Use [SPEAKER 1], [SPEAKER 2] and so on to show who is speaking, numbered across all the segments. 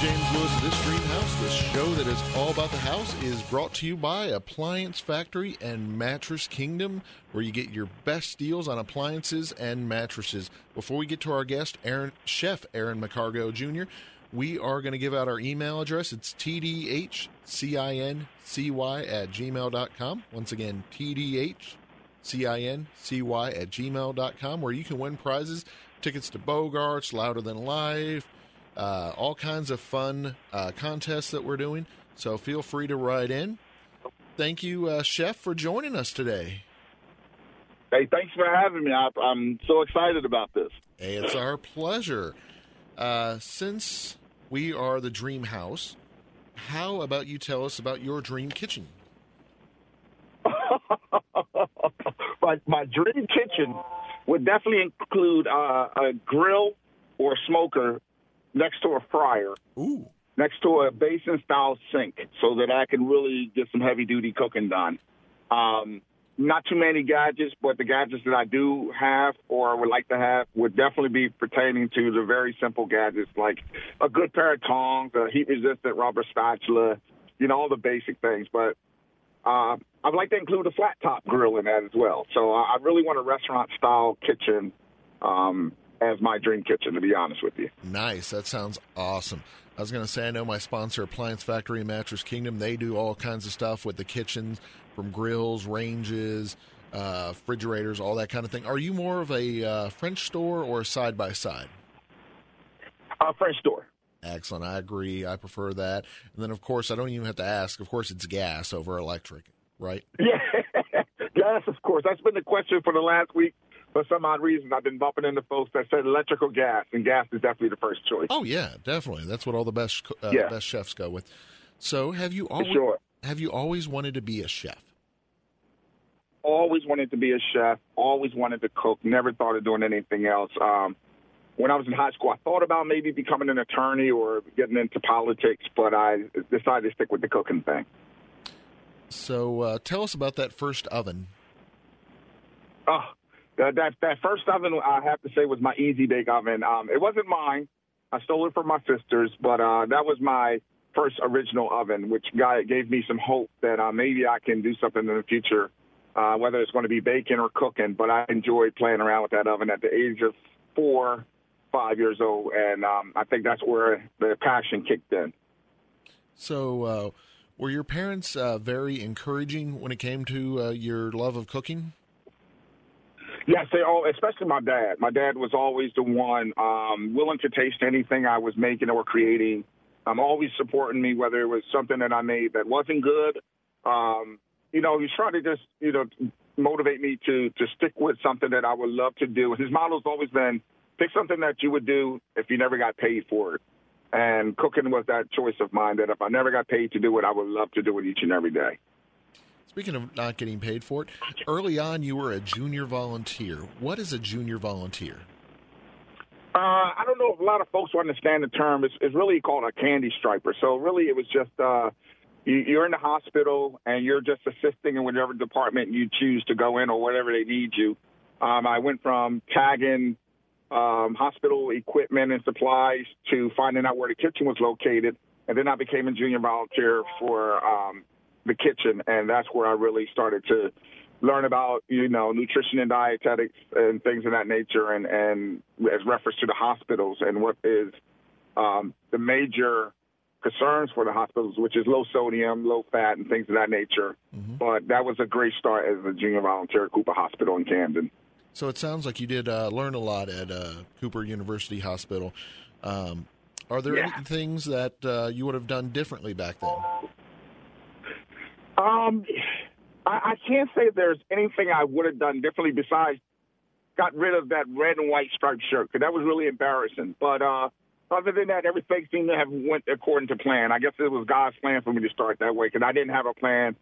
[SPEAKER 1] James Lewis. of This Dream House, the show that is all about the house, is brought to you by Appliance Factory and Mattress Kingdom, where you get your best deals on appliances and mattresses. Before we get to our guest, Aaron Chef Aaron McCargo Jr., we are going to give out our email address. It's tdhcincy at gmail.com. Once again, tdhcincy at gmail.com, where you can win prizes, tickets to Bogarts, Louder Than Life, uh, all kinds of fun uh, contests that we're doing. So feel free to write in. Thank you, uh, Chef, for joining us today.
[SPEAKER 2] Hey, thanks for having me. I, I'm so excited about this.
[SPEAKER 1] Hey, it's our pleasure. Uh, since we are the Dream House, how about you tell us about your dream kitchen?
[SPEAKER 2] my, my dream kitchen would definitely include uh, a grill or smoker next to a fryer.
[SPEAKER 1] Ooh.
[SPEAKER 2] Next to a basin style sink so that I can really get some heavy duty cooking done. Um, not too many gadgets, but the gadgets that I do have or would like to have would definitely be pertaining to the very simple gadgets like a good pair of tongs, a heat resistant rubber spatula, you know, all the basic things. But uh, I'd like to include a flat top grill in that as well. So I really want a restaurant style kitchen um, as my dream kitchen, to be honest with you.
[SPEAKER 1] Nice. That sounds awesome. I was going to say, I know my sponsor, Appliance Factory Mattress Kingdom, they do all kinds of stuff with the kitchens from grills, ranges, uh, refrigerators, all that kind of thing. Are you more of a uh, French door or side by side?
[SPEAKER 2] A French door.
[SPEAKER 1] Excellent. I agree. I prefer that. And then, of course, I don't even have to ask. Of course, it's gas over electric, right?
[SPEAKER 2] Yeah, gas, of course. That's been the question for the last week for some odd reason, I've been bumping into folks that said electrical gas, and gas is definitely the first choice.
[SPEAKER 1] Oh yeah, definitely. That's what all the best uh,
[SPEAKER 2] Yeah.
[SPEAKER 1] best chefs go with. So, have you always
[SPEAKER 2] sure.
[SPEAKER 1] have you always wanted to be a chef?
[SPEAKER 2] Always wanted to be a chef. Always wanted to cook. Never thought of doing anything else. Um, when I was in high school, I thought about maybe becoming an attorney or getting into politics, but I decided to stick with the cooking thing.
[SPEAKER 1] So, uh, tell us about that first oven.
[SPEAKER 2] Oh, that, that first oven I have to say was my easy bake oven. Um, it wasn't mine. I stole it from my sisters, but uh, that was my first original oven, which gave me some hope that uh, maybe I can do something in the future, uh, whether it's going to be baking or cooking. But I enjoyed playing around with that oven at the age of four, five years old, and um, I think that's where the passion kicked in.
[SPEAKER 1] So, uh, were your parents uh, very encouraging when it came to uh, your love of cooking?
[SPEAKER 2] Yes, they all, especially my dad. My dad was always the one um, willing to taste anything I was making or creating. Um, always supporting me, whether it was something that I made that wasn't good. Um, you know, he's trying to just, you know, motivate me to to stick with something that I would love to do. His model's always been pick something that you would do if you never got paid for it. And cooking was that choice of mine that if I never got paid to do it, I would love to do it each and every day.
[SPEAKER 1] Speaking of not getting paid for it, early on you were a junior volunteer. What is a junior volunteer?
[SPEAKER 2] Uh, I don't know if a lot of folks understand the term. It's, it's really called a candy striper. So really, it was just uh, you, you're in the hospital and you're just assisting in whatever department you choose to go in or whatever they need you. Um, I went from tagging um, hospital equipment and supplies to finding out where the kitchen was located, and then I became a junior volunteer for um, the kitchen, and that's where I really started to learn about you know nutrition and dietetics and things of that nature, and and as reference to the hospitals and what is um, the major concerns for the hospitals, which is low sodium, low fat, and things of that nature. But that was a great start as a junior volunteer at Cooper Hospital in Camden.
[SPEAKER 1] So it sounds like you did uh, learn a lot at uh, Cooper University Hospital. Um, are there
[SPEAKER 2] Yeah.
[SPEAKER 1] any things that uh, you would have done differently back then?
[SPEAKER 2] Um, I, I can't say there's anything I would have done differently besides got rid of that red and white striped shirt because that was really embarrassing. But uh, other than that, everything seemed to have went according to plan. I guess it was God's plan for me to start that way because I didn't have a plan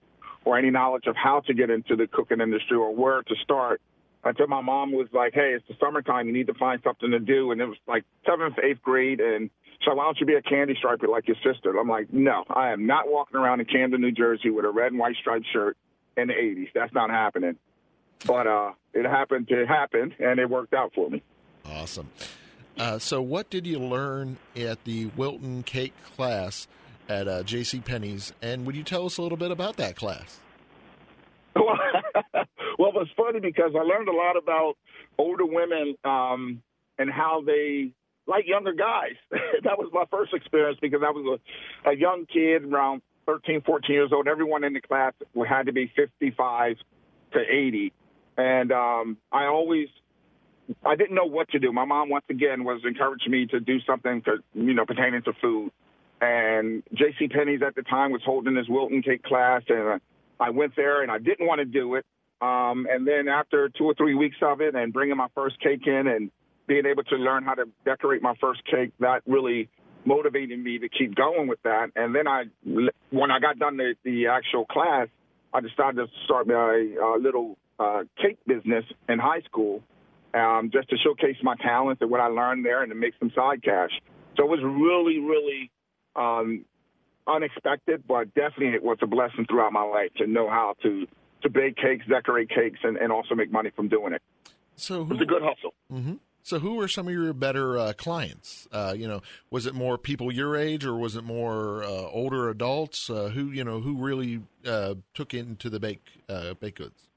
[SPEAKER 2] or any knowledge of how to get into the cooking industry or where to start until my mom was like, "Hey, it's the summertime. You need to find something to do." And it was like seventh, eighth grade, and so why don't you be a candy striper like your sister? I'm like, no, I am not walking around in Camden, New Jersey with a red and white striped shirt in the 80s. That's not happening. But uh, it happened It happened, and it worked out for me.
[SPEAKER 1] Awesome. Uh, so, what did you learn at the Wilton Cake class at uh, J.C. Penney's, and would you tell us a little bit about that class?
[SPEAKER 2] Well, well, it was funny because I learned a lot about older women um, and how they like younger guys. that was my first experience because I was a, a young kid around 13, 14 years old. Everyone in the class had to be 55 to 80. And um, I always, I didn't know what to do. My mom, once again, was encouraging me to do something to, you know, pertaining to food. And J.C. Penney's at the time was holding this Wilton cake class, and I went there, and I didn't want to do it. Um, and then after two or three weeks of it, and bringing my first cake in, and being able to learn how to decorate my first cake, that really motivated me to keep going with that. And then I, when I got done the, the actual class, I decided to start my uh, little uh, cake business in high school, um, just to showcase my talents and what I learned there, and to make some side cash. So it was really, really um, unexpected, but definitely it was a blessing throughout my life to know how to to bake cakes, decorate cakes, and, and also make money from doing it.
[SPEAKER 1] So
[SPEAKER 2] who, it was a good hustle.
[SPEAKER 1] Mm-hmm. So, who were some of your better uh, clients? Uh, you know, was it more people your age, or was it more uh, older adults? Uh, who you know who really uh, took into the bake uh, baked goods?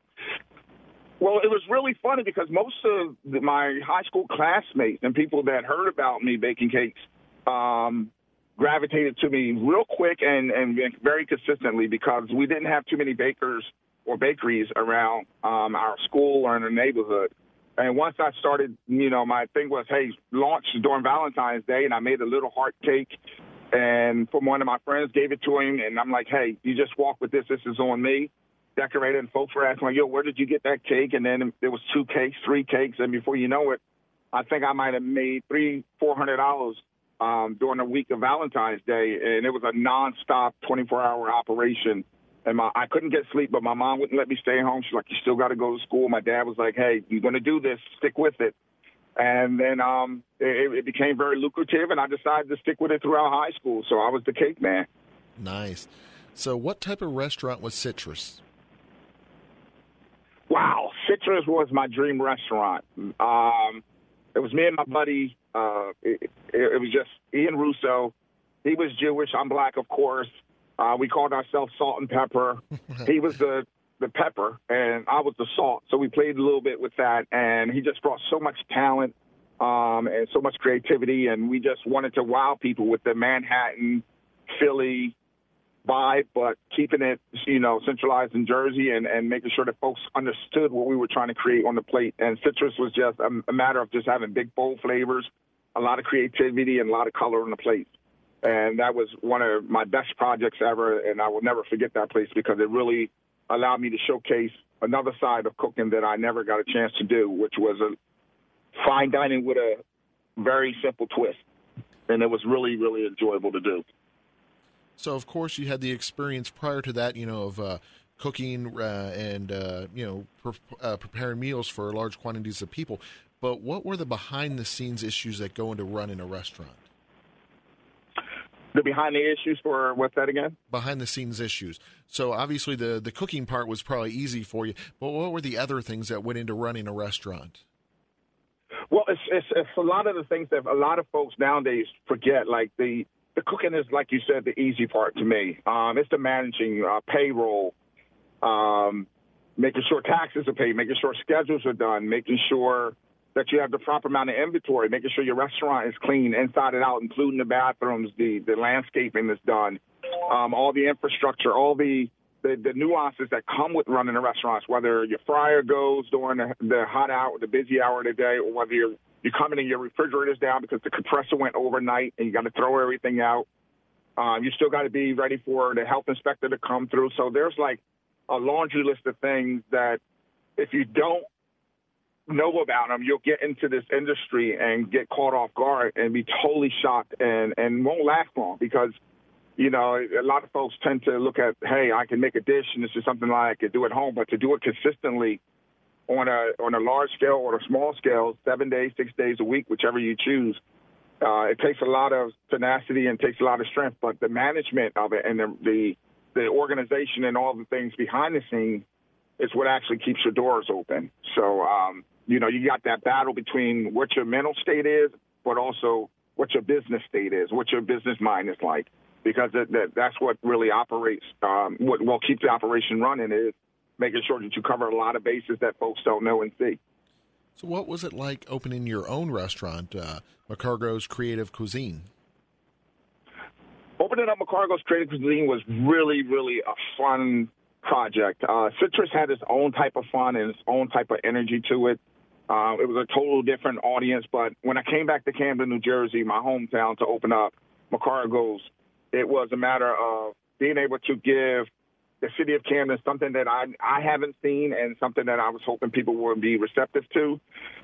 [SPEAKER 2] Well, it was really funny because most of my high school classmates and people that heard about me baking cakes um, gravitated to me real quick and, and very consistently because we didn't have too many bakers or bakeries around um, our school or in the neighborhood. And once I started, you know, my thing was, hey, launch during Valentine's Day, and I made a little heart cake. And from one of my friends, gave it to him, and I'm like, hey, you just walk with this. This is on me. Decorated, and folks were asking, like, yo, where did you get that cake? And then there was two cakes, three cakes, and before you know it, I think I might have made three, four hundred dollars um, during the week of Valentine's Day, and it was a nonstop, 24-hour operation and my I couldn't get sleep, but my mom wouldn't let me stay home. She's like, "You still got to go to school." My dad was like, "Hey, you're going to do this. Stick with it." And then um, it, it became very lucrative, and I decided to stick with it throughout high school. So I was the cake man.
[SPEAKER 1] Nice. So, what type of restaurant was Citrus?
[SPEAKER 2] Wow, Citrus was my dream restaurant. Um, it was me and my buddy. Uh, it, it was just Ian Russo. He was Jewish. I'm black, of course. Uh, we called ourselves Salt and Pepper. he was the the pepper, and I was the salt. So we played a little bit with that, and he just brought so much talent um, and so much creativity, and we just wanted to wow people with the Manhattan, Philly vibe, but keeping it, you know, centralized in Jersey and, and making sure that folks understood what we were trying to create on the plate. And citrus was just a, a matter of just having big, bold flavors, a lot of creativity, and a lot of color on the plate and that was one of my best projects ever. And I will never forget that place because it really allowed me to showcase another side of cooking that I never got a chance to do, which was a fine dining with a very simple twist. And it was really, really enjoyable to do.
[SPEAKER 1] So, of course, you had the experience prior to that, you know, of uh, cooking uh, and, uh, you know, pre- uh, preparing meals for large quantities of people. But what were the behind the scenes issues that go into running a restaurant?
[SPEAKER 2] The behind the issues for what's that again?
[SPEAKER 1] Behind the scenes issues. So obviously the the cooking part was probably easy for you, but what were the other things that went into running a restaurant?
[SPEAKER 2] Well, it's, it's, it's a lot of the things that a lot of folks nowadays forget. Like the the cooking is, like you said, the easy part to me. Um, it's the managing uh, payroll, um, making sure taxes are paid, making sure schedules are done, making sure that you have the proper amount of inventory, making sure your restaurant is clean inside and out, including the bathrooms, the the landscaping is done, um, all the infrastructure, all the, the the nuances that come with running a restaurant, whether your fryer goes during the, the hot hour, the busy hour of the day, or whether you're you're coming in your refrigerator's down because the compressor went overnight and you got to throw everything out. Um, you still got to be ready for the health inspector to come through. So there's like a laundry list of things that if you don't know about them, you'll get into this industry and get caught off guard and be totally shocked and, and won't last long because, you know, a lot of folks tend to look at, hey, I can make a dish and this is something I could do at home, but to do it consistently on a on a large scale or a small scale, seven days, six days a week, whichever you choose, uh, it takes a lot of tenacity and takes a lot of strength. But the management of it and the the, the organization and all the things behind the scenes is what actually keeps your doors open. So um, you know, you got that battle between what your mental state is but also what your business state is, what your business mind is like, because that, that that's what really operates, um, what will keep the operation running is making sure that you cover a lot of bases that folks don't know and see.
[SPEAKER 1] So, what was it like opening your own restaurant, uh, McCargo's Creative Cuisine?
[SPEAKER 2] Opening up McCargo's Creative Cuisine was really, really a fun project. Uh, Citrus had its own type of fun and its own type of energy to it. Uh, it was a total different audience, but when I came back to Camden, New Jersey, my hometown, to open up McCargo's, it was a matter of being able to give the city of Camden something that I I haven't seen and something that I was hoping people would be receptive to.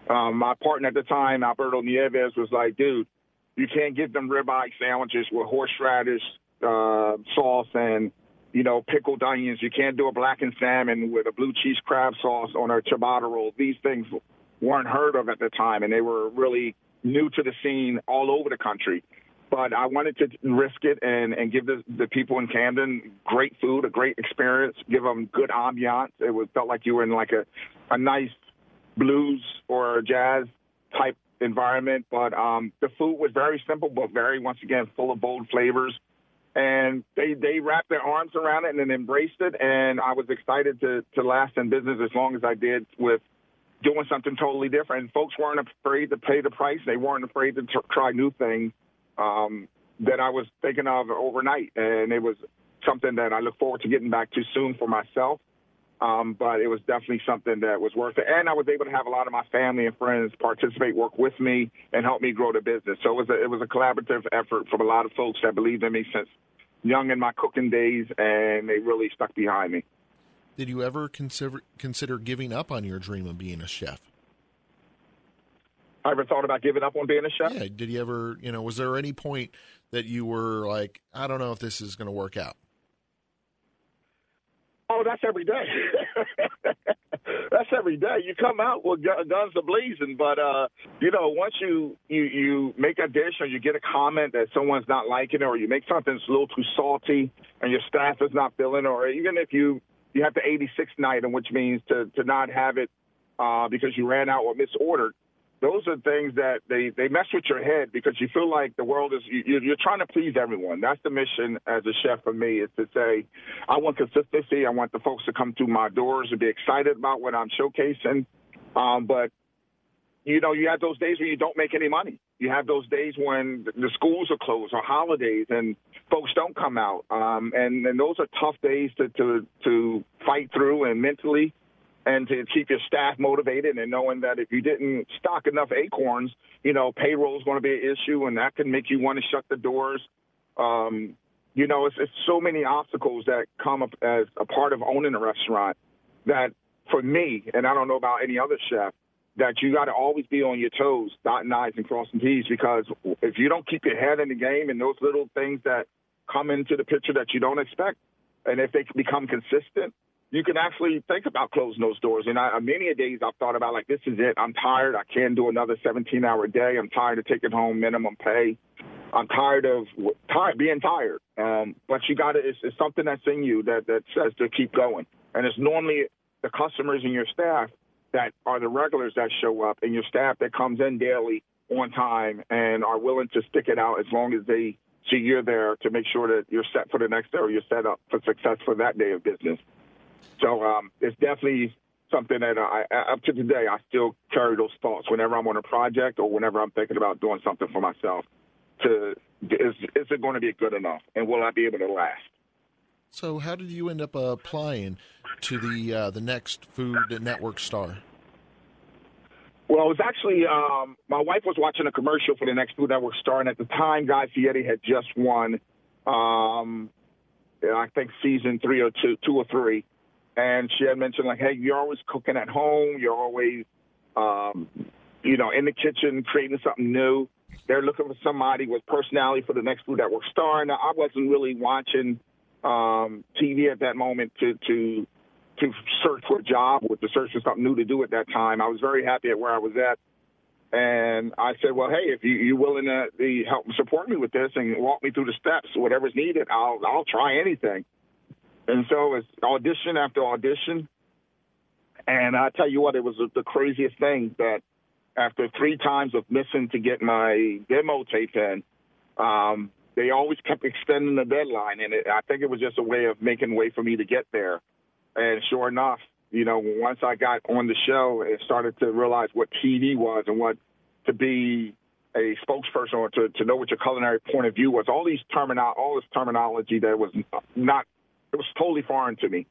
[SPEAKER 2] Um, my partner at the time, Alberto Nieves, was like, "Dude, you can't give them ribeye sandwiches with horseradish uh, sauce and you know pickled onions. You can't do a blackened salmon with a blue cheese crab sauce on a ciabatta roll. These things weren't heard of at the time, and they were really new to the scene all over the country but I wanted to risk it and, and give the, the people in Camden great food, a great experience, give them good ambiance. It was felt like you were in like a, a nice blues or jazz type environment. But um, the food was very simple, but very, once again, full of bold flavors. And they, they wrapped their arms around it and then embraced it. And I was excited to, to last in business as long as I did with doing something totally different. Folks weren't afraid to pay the price. They weren't afraid to t- try new things um, that I was thinking of overnight, and it was something that I look forward to getting back to soon for myself. Um, but it was definitely something that was worth it, and I was able to have a lot of my family and friends participate, work with me, and help me grow the business. So it was a, it was a collaborative effort from a lot of folks that believed in me since young in my cooking days, and they really stuck behind me.
[SPEAKER 1] Did you ever consider consider giving up on your dream of being a chef?
[SPEAKER 2] I ever thought about giving up on being a chef?
[SPEAKER 1] Yeah. Did you ever, you know, was there any point that you were like, I don't know if this is going to work out?
[SPEAKER 2] Oh, that's every day. that's every day. You come out with guns a blazing, but uh, you know, once you you you make a dish or you get a comment that someone's not liking it, or you make something that's a little too salty and your staff is not feeling, or even if you you have the 86 item, which means to to not have it uh, because you ran out or misordered those are things that they, they mess with your head because you feel like the world is you, you're trying to please everyone. That's the mission as a chef for me is to say, I want consistency. I want the folks to come through my doors and be excited about what I'm showcasing. Um, but you know, you have those days when you don't make any money. You have those days when the schools are closed or holidays and folks don't come out. Um, and, and those are tough days to, to, to fight through and mentally and to keep your staff motivated and knowing that if you didn't stock enough acorns, you know, payroll is going to be an issue and that can make you want to shut the doors. Um, you know, it's, it's so many obstacles that come up as a part of owning a restaurant that for me, and I don't know about any other chef, that you got to always be on your toes, dotting I's and crossing T's, because if you don't keep your head in the game and those little things that come into the picture that you don't expect, and if they become consistent, you can actually think about closing those doors. And I, many a days I've thought about like, this is it. I'm tired. I can't do another 17 hour day. I'm tired of taking home minimum pay. I'm tired of tired being tired. Um, but you got to. It's, it's something that's in you that that says to keep going. And it's normally the customers and your staff that are the regulars that show up, and your staff that comes in daily on time and are willing to stick it out as long as they see you're there to make sure that you're set for the next day or you're set up for success for that day of business. So um, it's definitely something that I, up to today, I still carry those thoughts whenever I'm on a project or whenever I'm thinking about doing something for myself. To is, is it going to be good enough, and will I be able to last?
[SPEAKER 1] So, how did you end up applying to the uh, the next Food Network star?
[SPEAKER 2] Well, it was actually um, my wife was watching a commercial for the next Food Network star, and at the time, Guy Fieri had just won, um, I think season three or two, two or three, and she had mentioned like, hey, you're always cooking at home. You're always, um, you know, in the kitchen creating something new. They're looking for somebody with personality for the next Food Network star. and I wasn't really watching um, TV at that moment to to to search for a job or to search for something new to do at that time. I was very happy at where I was at. And I said, well, hey, if you, you're willing to help support me with this and walk me through the steps, whatever's needed, I'll I'll try anything. And so it's audition after audition. And I tell you what, it was the craziest thing that after three times of missing to get my demo tape in, um, they always kept extending the deadline, and it, I think it was just a way of making way for me to get there. And sure enough, you know, once I got on the show and started to realize what TV was and what to be a spokesperson or to, to know what your culinary point of view was, all these terminal, all this terminology that was not, it was totally foreign to me.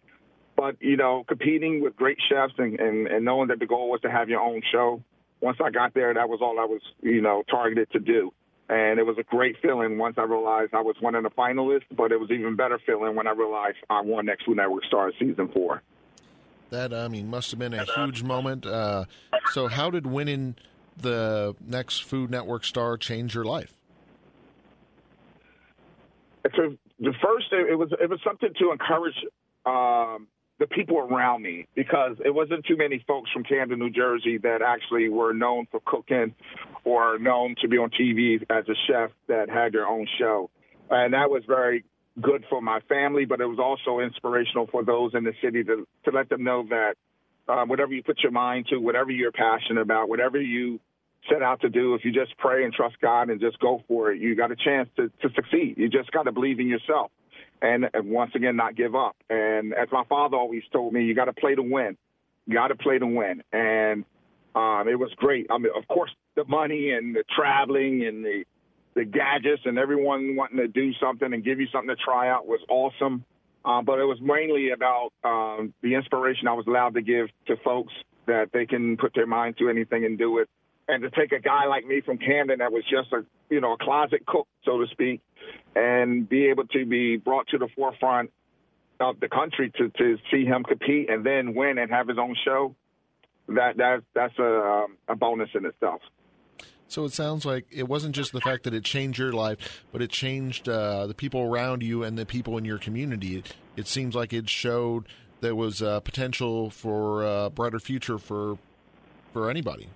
[SPEAKER 2] But you know, competing with great chefs and, and, and knowing that the goal was to have your own show. Once I got there, that was all I was, you know, targeted to do. And it was a great feeling once I realized I was one of the finalists, but it was even better feeling when I realized I won Next Food Network Star season four.
[SPEAKER 1] That I mean must have been a huge moment. Uh, so, how did winning the Next Food Network Star change your life?
[SPEAKER 2] So the first, it was it was something to encourage um, the people around me because it wasn't too many folks from Camden, New Jersey that actually were known for cooking or known to be on TV as a chef that had their own show. And that was very good for my family, but it was also inspirational for those in the city to, to let them know that uh, whatever you put your mind to, whatever you're passionate about, whatever you set out to do, if you just pray and trust God and just go for it, you got a chance to, to succeed. You just got to believe in yourself and, once again not give up. And as my father always told me, you got to play to win. You got to play to win. And um, it was great. I mean, of course, the money and the traveling and the the gadgets and everyone wanting to do something and give you something to try out was awesome. Um, but it was mainly about um, the inspiration I was allowed to give to folks that they can put their mind to anything and do it. And to take a guy like me from Camden that was just a you know a closet cook, so to speak, and be able to be brought to the forefront of the country to, to see him compete and then win and have his own show, that that that's a, um, a bonus in itself.
[SPEAKER 1] So it sounds like it wasn't just the fact that it changed your life, but it changed uh, the people around you and the people in your community. It, it seems like it showed there was uh, potential for a brighter future for for anybody.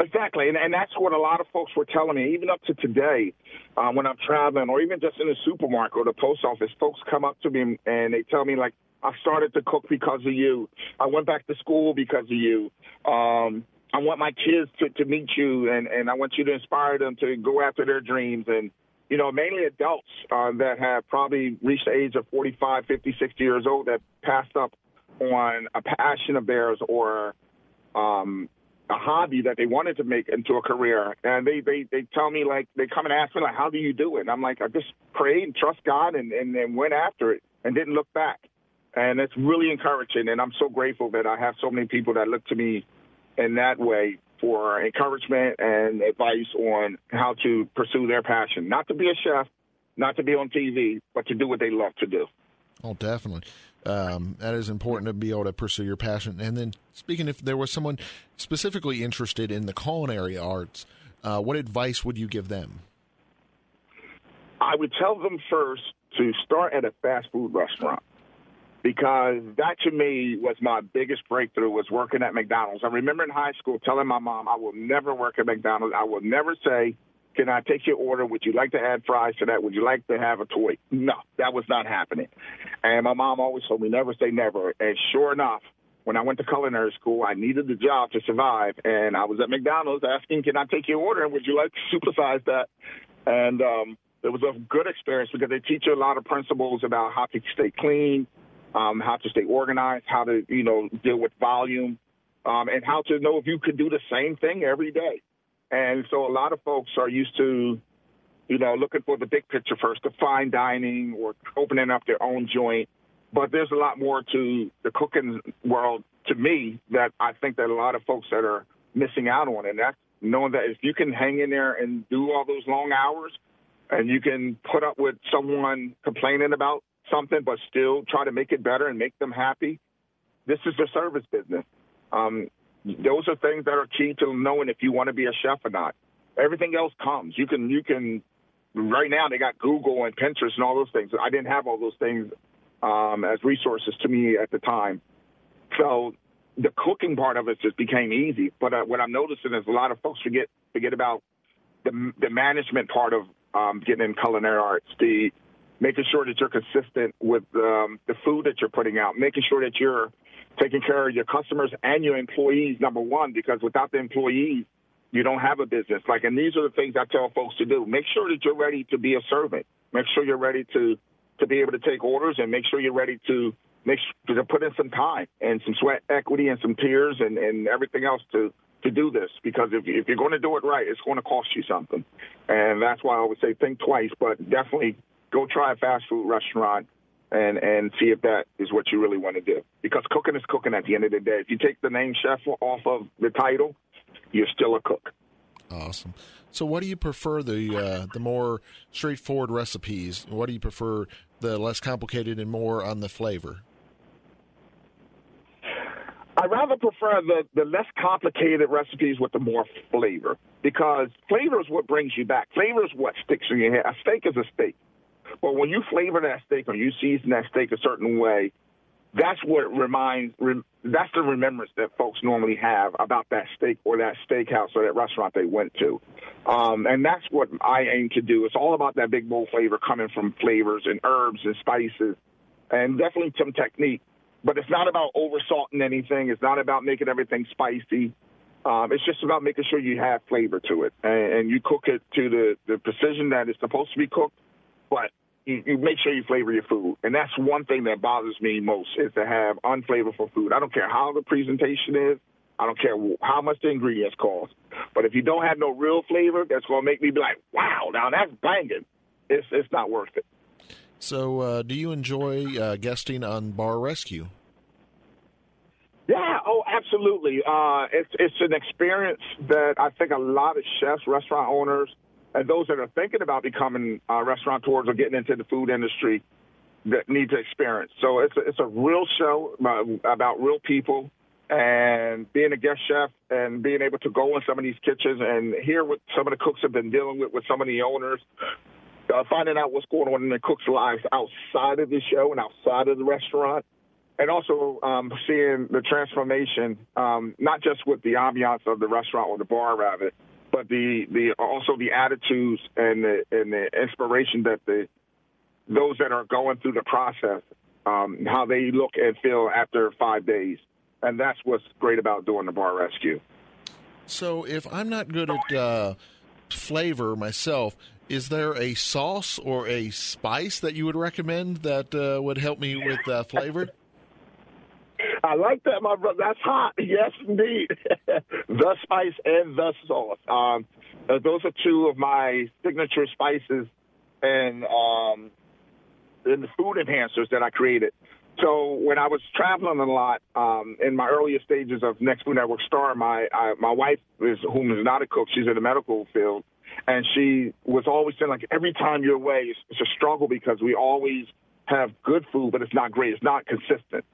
[SPEAKER 2] Exactly, and, and that's what a lot of folks were telling me, even up to today, uh, when I'm traveling, or even just in the supermarket or the post office. Folks come up to me and they tell me like, "I started to cook because of you. I went back to school because of you. Um, I want my kids to, to meet you, and and I want you to inspire them to go after their dreams." And you know, mainly adults uh, that have probably reached the age of 45, 50, 60 years old that passed up on a passion of theirs or um, a hobby that they wanted to make into a career. And they, they, they tell me, like, they come and ask me, like, how do you do it? And I'm like, I just prayed and trust God and, and, and went after it and didn't look back. And it's really encouraging. And I'm so grateful that I have so many people that look to me in that way for encouragement and advice on how to pursue their passion. Not to be a chef, not to be on TV, but to do what they love to do.
[SPEAKER 1] Oh, definitely. Um, that is important to be able to pursue your passion. And then, speaking, if there was someone specifically interested in the culinary arts, uh, what advice would you give them?
[SPEAKER 2] I would tell them first to start at a fast food restaurant because that to me was my biggest breakthrough was working at McDonald's. I remember in high school telling my mom I will never work at McDonald's. I will never say can I take your order? Would you like to add fries to that? Would you like to have a toy? No, that was not happening. And my mom always told me never say never. And sure enough, when I went to culinary school, I needed the job to survive. And I was at McDonald's asking, can I take your order? And would you like to supersize that? And um, it was a good experience because they teach you a lot of principles about how to stay clean, um, how to stay organized, how to, you know, deal with volume, um, and how to know if you could do the same thing every day. And so a lot of folks are used to, you know, looking for the big picture first, the fine dining or opening up their own joint. But there's a lot more to the cooking world to me that I think that a lot of folks that are missing out on. And that's knowing that if you can hang in there and do all those long hours and you can put up with someone complaining about something, but still try to make it better and make them happy, this is the service business. Um, those are things that are key to knowing if you want to be a chef or not. Everything else comes. You can you can right now they got Google and Pinterest and all those things. I didn't have all those things um, as resources to me at the time. So the cooking part of it just became easy. But uh, what I'm noticing is a lot of folks forget forget about the the management part of um, getting in culinary arts. The making sure that you're consistent with um, the food that you're putting out, making sure that you're taking care of your customers and your employees, number one, because without the employees, you don't have a business. Like, and these are the things I tell folks to do. Make sure that you're ready to be a servant. Make sure you're ready to to be able to take orders, and make sure you're ready to make sure to put in some time and some sweat equity and some tears and and everything else to to do this because if, if you're going to do it right, it's going to cost you something. And that's why I would say think twice, but definitely go try a fast food restaurant and and see if that is what you really want to do. Because cooking is cooking at the end of the day. If you take the name chef off of the title, you're still a cook.
[SPEAKER 1] Awesome. So, what do you prefer the uh, the more straightforward recipes? What do you prefer the less complicated and more on the flavor?
[SPEAKER 2] I rather prefer the, the less complicated recipes with the more flavor because flavor is what brings you back. Flavor is what sticks in your head. A steak is a steak. But when you flavor that steak or you season that steak a certain way, that's what reminds, that's the remembrance that folks normally have about that steak or that steakhouse or that restaurant they went to. Um, and that's what I aim to do. It's all about that big bowl flavor coming from flavors and herbs and spices and definitely some technique but it's not about over salting anything. It's not about making everything spicy. Um, it's just about making sure you have flavor to it and, and you cook it to the, the precision that it's supposed to be cooked, but you, you make sure you flavor your food. And that's one thing that bothers me most is to have unflavorful food. I don't care how the presentation is. I don't care how much the ingredients cost. But if you don't have no real flavor, that's going to make me be like, wow, now that's banging. It's, it's not worth it.
[SPEAKER 1] So, uh, do you enjoy uh, guesting on Bar Rescue?
[SPEAKER 2] Yeah, oh, absolutely. Uh, it's it's an experience that I think a lot of chefs, restaurant owners, and those that are thinking about becoming uh, restaurateurs or getting into the food industry that need to experience. So it's a, it's a real show about real people and being a guest chef and being able to go in some of these kitchens and hear what some of the cooks have been dealing with with some of the owners uh, finding out what's going on in the cooks' lives outside of the show and outside of the restaurant, and also um, seeing the transformation, um, not just with the ambiance of the restaurant or the bar, rather, but the, the also the attitudes and the and the inspiration that the those that are going through the process, um, how they look and feel after five days, and that's what's great about doing the bar rescue.
[SPEAKER 1] So, if I'm not good at uh, flavor myself, is there a sauce or a spice that you would recommend that uh, would help me with uh, flavor?
[SPEAKER 2] I like that, my brother. That's hot. Yes, indeed. the spice and the sauce. Um, uh, those are two of my signature spices and um, and the food enhancers that I created. So when I was traveling a lot um, in my earlier stages of Next Food Network Star, my I, my wife is whom is not a cook. She's in the medical field and she was always saying like every time you're away it's, it's a struggle because we always have good food but it's not great it's not consistent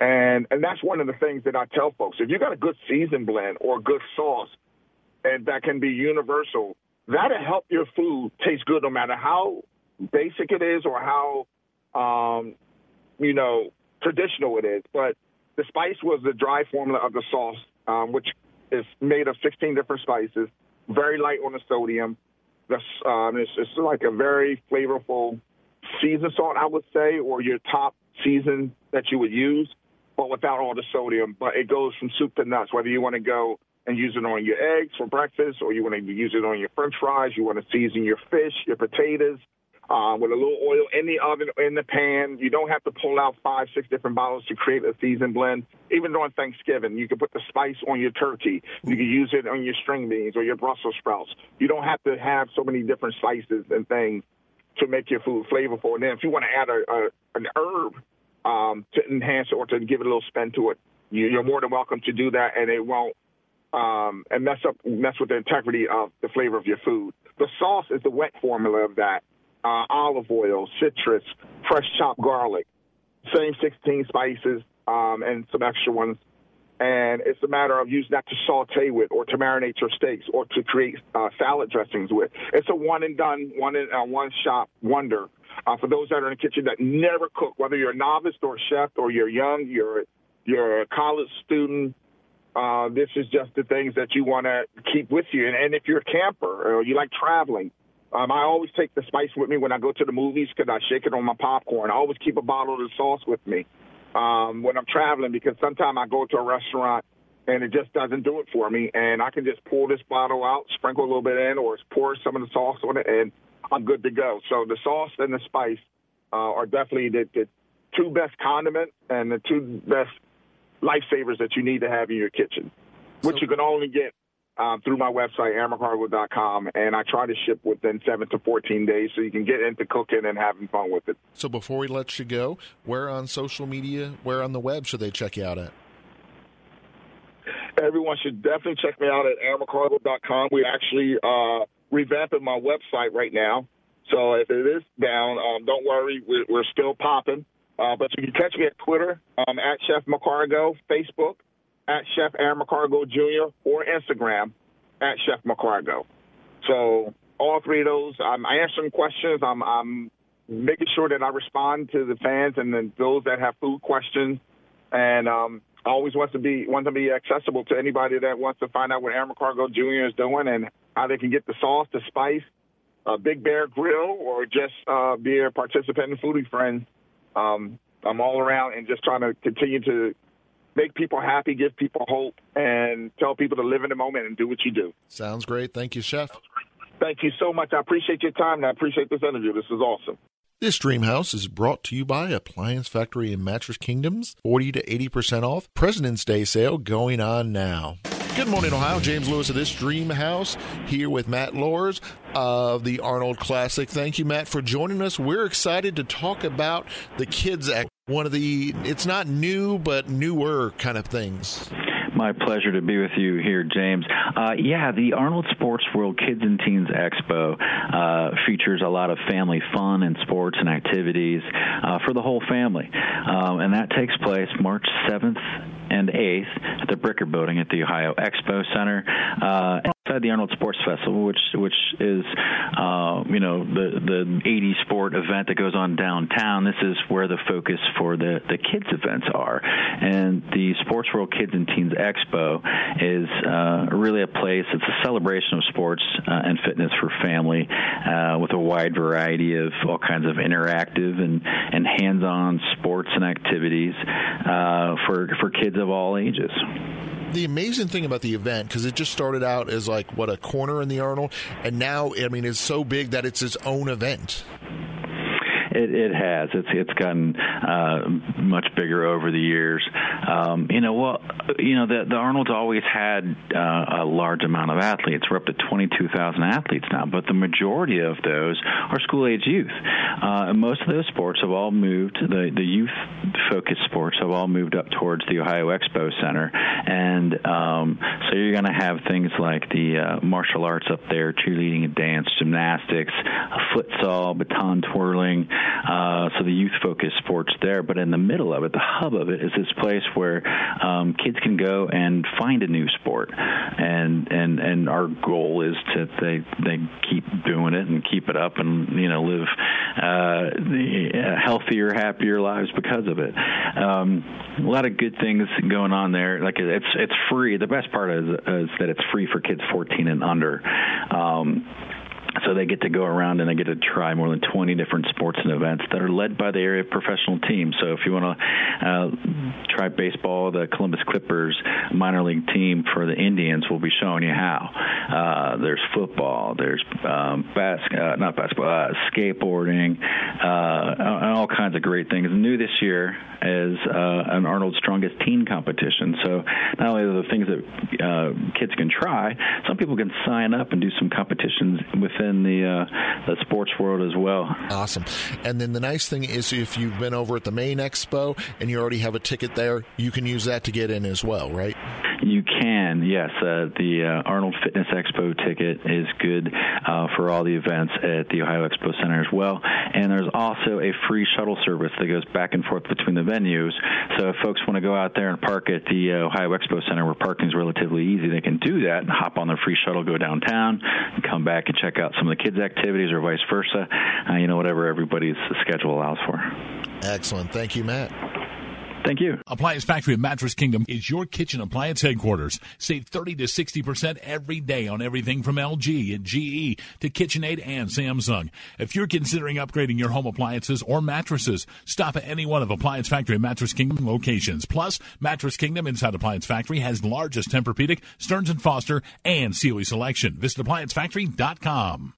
[SPEAKER 2] and and that's one of the things that i tell folks if you got a good season blend or a good sauce and that can be universal that'll help your food taste good no matter how basic it is or how um you know traditional it is but the spice was the dry formula of the sauce um, which is made of 16 different spices very light on the sodium. The, um, it's, it's like a very flavorful seasoned salt, I would say, or your top season that you would use, but without all the sodium. But it goes from soup to nuts, whether you want to go and use it on your eggs for breakfast, or you want to use it on your french fries, you want to season your fish, your potatoes, uh, with a little oil in the oven, in the pan. You don't have to pull out five, six different bottles to create a seasoned blend. Even on Thanksgiving, you can put the spice on your turkey. You can use it on your string beans or your Brussels sprouts. You don't have to have so many different spices and things to make your food flavorful. And then if you want to add a, a an herb um, to enhance it or to give it a little spin to it, you, you're more than welcome to do that, and it won't um, and mess up mess with the integrity of the flavor of your food. The sauce is the wet formula of that uh, olive oil, citrus, fresh chopped garlic, same 16 spices, um, and some extra ones. And it's a matter of using that to saute with or to marinate your steaks or to create uh, salad dressings with. It's a one and done, one in, uh, one shop wonder uh, for those that are in the kitchen that never cook, whether you're a novice or a chef or you're young, you're you're a college student. Uh, this is just the things that you want to keep with you. And, and if you're a camper or you like traveling, um, I always take the spice with me when I go to the movies because I shake it on my popcorn. I always keep a bottle of the sauce with me. Um, when I'm traveling because sometimes I go to a restaurant and it just doesn't do it for me. And I can just pull this bottle out, sprinkle a little bit in, or pour some of the sauce on it, and I'm good to go. So the sauce and the spice uh, are definitely the, the two best condiments and the two best lifesavers that you need to have in your kitchen, which so, you can only get um, through my website, aaronmccargo.com, and I try to ship within 7 to 14 days so you can get into cooking and having fun with it.
[SPEAKER 1] So before we let you go, where on social media, where on the web should they check you out at?
[SPEAKER 2] Everyone should definitely check me out at aaronmccargo.com. We're actually uh, revamping my website right now. So if it is down, um, don't worry, we're, we're still popping. Uh, but you can catch me at Twitter um, at Chef McCargo, Facebook at Chef Aaron McCargo Jr. or Instagram at Chef McCargo. So all three of those, I'm answering questions. I'm, I'm making sure that I respond to the fans and then those that have food questions. And um, I always want to be want to be accessible to anybody that wants to find out what Aaron McCargo Jr. is doing and how they can get the sauce, the spice, a Big Bear Grill, or just uh, be a participant in Foodie Friends. Um, I'm all around and just trying to continue to make people happy, give people hope, and tell people to live in the moment and do what you do.
[SPEAKER 1] Sounds great. Thank you, Chef.
[SPEAKER 2] Thank you so much. I appreciate your time and I appreciate this interview. This is awesome.
[SPEAKER 1] This Dream House is brought to you by Appliance Factory and Mattress Kingdoms. 40 to 80% off. President's Day sale going on now. Good morning, Ohio. James Lewis of this Dream House here with Matt Lors of the Arnold Classic. Thank you, Matt, for joining us. We're excited to talk about the Kids Act, one of the, it's not new, but newer kind of things.
[SPEAKER 3] My pleasure to be with you here, James. Uh, yeah, the Arnold Sports World Kids and Teens Expo uh, features a lot of family fun and sports and activities uh, for the whole family. Um, and that takes place March 7th and 8th at the Bricker Building at the Ohio Expo Center. Uh, outside the Arnold Sports Festival, which which is uh, you know the the 80 sport event that goes on downtown. This is where the focus for the the kids events are, and the Sports World Kids and Teens Expo is uh, really a place. It's a celebration of sports uh, and fitness for family, uh, with a wide variety of all kinds of interactive and and hands-on sports and activities uh, for for kids of all ages
[SPEAKER 1] the amazing thing about the event because it just started out as like what a corner in the Arnold, and now I mean it's so big that it's its own event.
[SPEAKER 3] It, it has. It's it's gotten uh, much bigger over the years. Um, you know, well, you know, the the Arnold's always had uh, a large amount of athletes. We're up to 22,000 athletes now, but the majority of those are school age youth. Uh, most of those sports have all moved. The the youth focused sports have all moved up towards the Ohio Expo Center, and um, so you're going to have things like the uh, martial arts up there, cheerleading and dance, gymnastics, futsal, baton twirling. Uh, so the youth focused sports there, but in the middle of it, the hub of it is this place where um, kids can go and find a new sport, and and and our goal is to they they keep doing it and keep it up and you know live uh, the, healthier, happier lives because of it. Um, a lot of good things going on there. Like it's it's free. The best part is, is that it's free for kids 14 and under. Um, so they get to go around and they get to try more than 20 different sports and events that are led by the area professional teams. So if you want to uh, try baseball, the Columbus Clippers minor league team for the Indians will be showing you how. Uh, there's football, there's um, uh, not basketball, uh, skateboarding, uh, and all kinds of great things. New this year is uh, an Arnold Strongest Teen competition. So not only are the things that kids can try, some people can sign up and do some competitions within in the uh, the sports world as well.
[SPEAKER 1] Awesome. And then the nice thing is, if you've been over at the main expo and you already have a ticket there, you can use that to get in as well, right?
[SPEAKER 3] You can, yes. Uh, the uh, Arnold Fitness Expo ticket is good uh, for all the events at the Ohio Expo Center as well. And there's also a free shuttle service that goes back and forth between the venues. So if folks want to go out there and park at the uh, Ohio Expo Center where parking is relatively easy, they can do that and hop on their free shuttle, go downtown, come back and check out some of the kids' activities or vice versa. Uh, you know, whatever everybody's schedule allows for.
[SPEAKER 1] Excellent. Thank you, Matt.
[SPEAKER 3] Thank you.
[SPEAKER 4] Appliance Factory of Mattress Kingdom is your kitchen appliance headquarters. Save 30 to 60% every day on everything from LG and GE to KitchenAid and Samsung. If you're considering upgrading your home appliances or mattresses, stop at any one of Appliance Factory and Mattress Kingdom locations. Plus, Mattress Kingdom inside Appliance Factory has largest Tempur-Pedic, Stearns & Foster, and Sealy selection. Visit ApplianceFactory.com.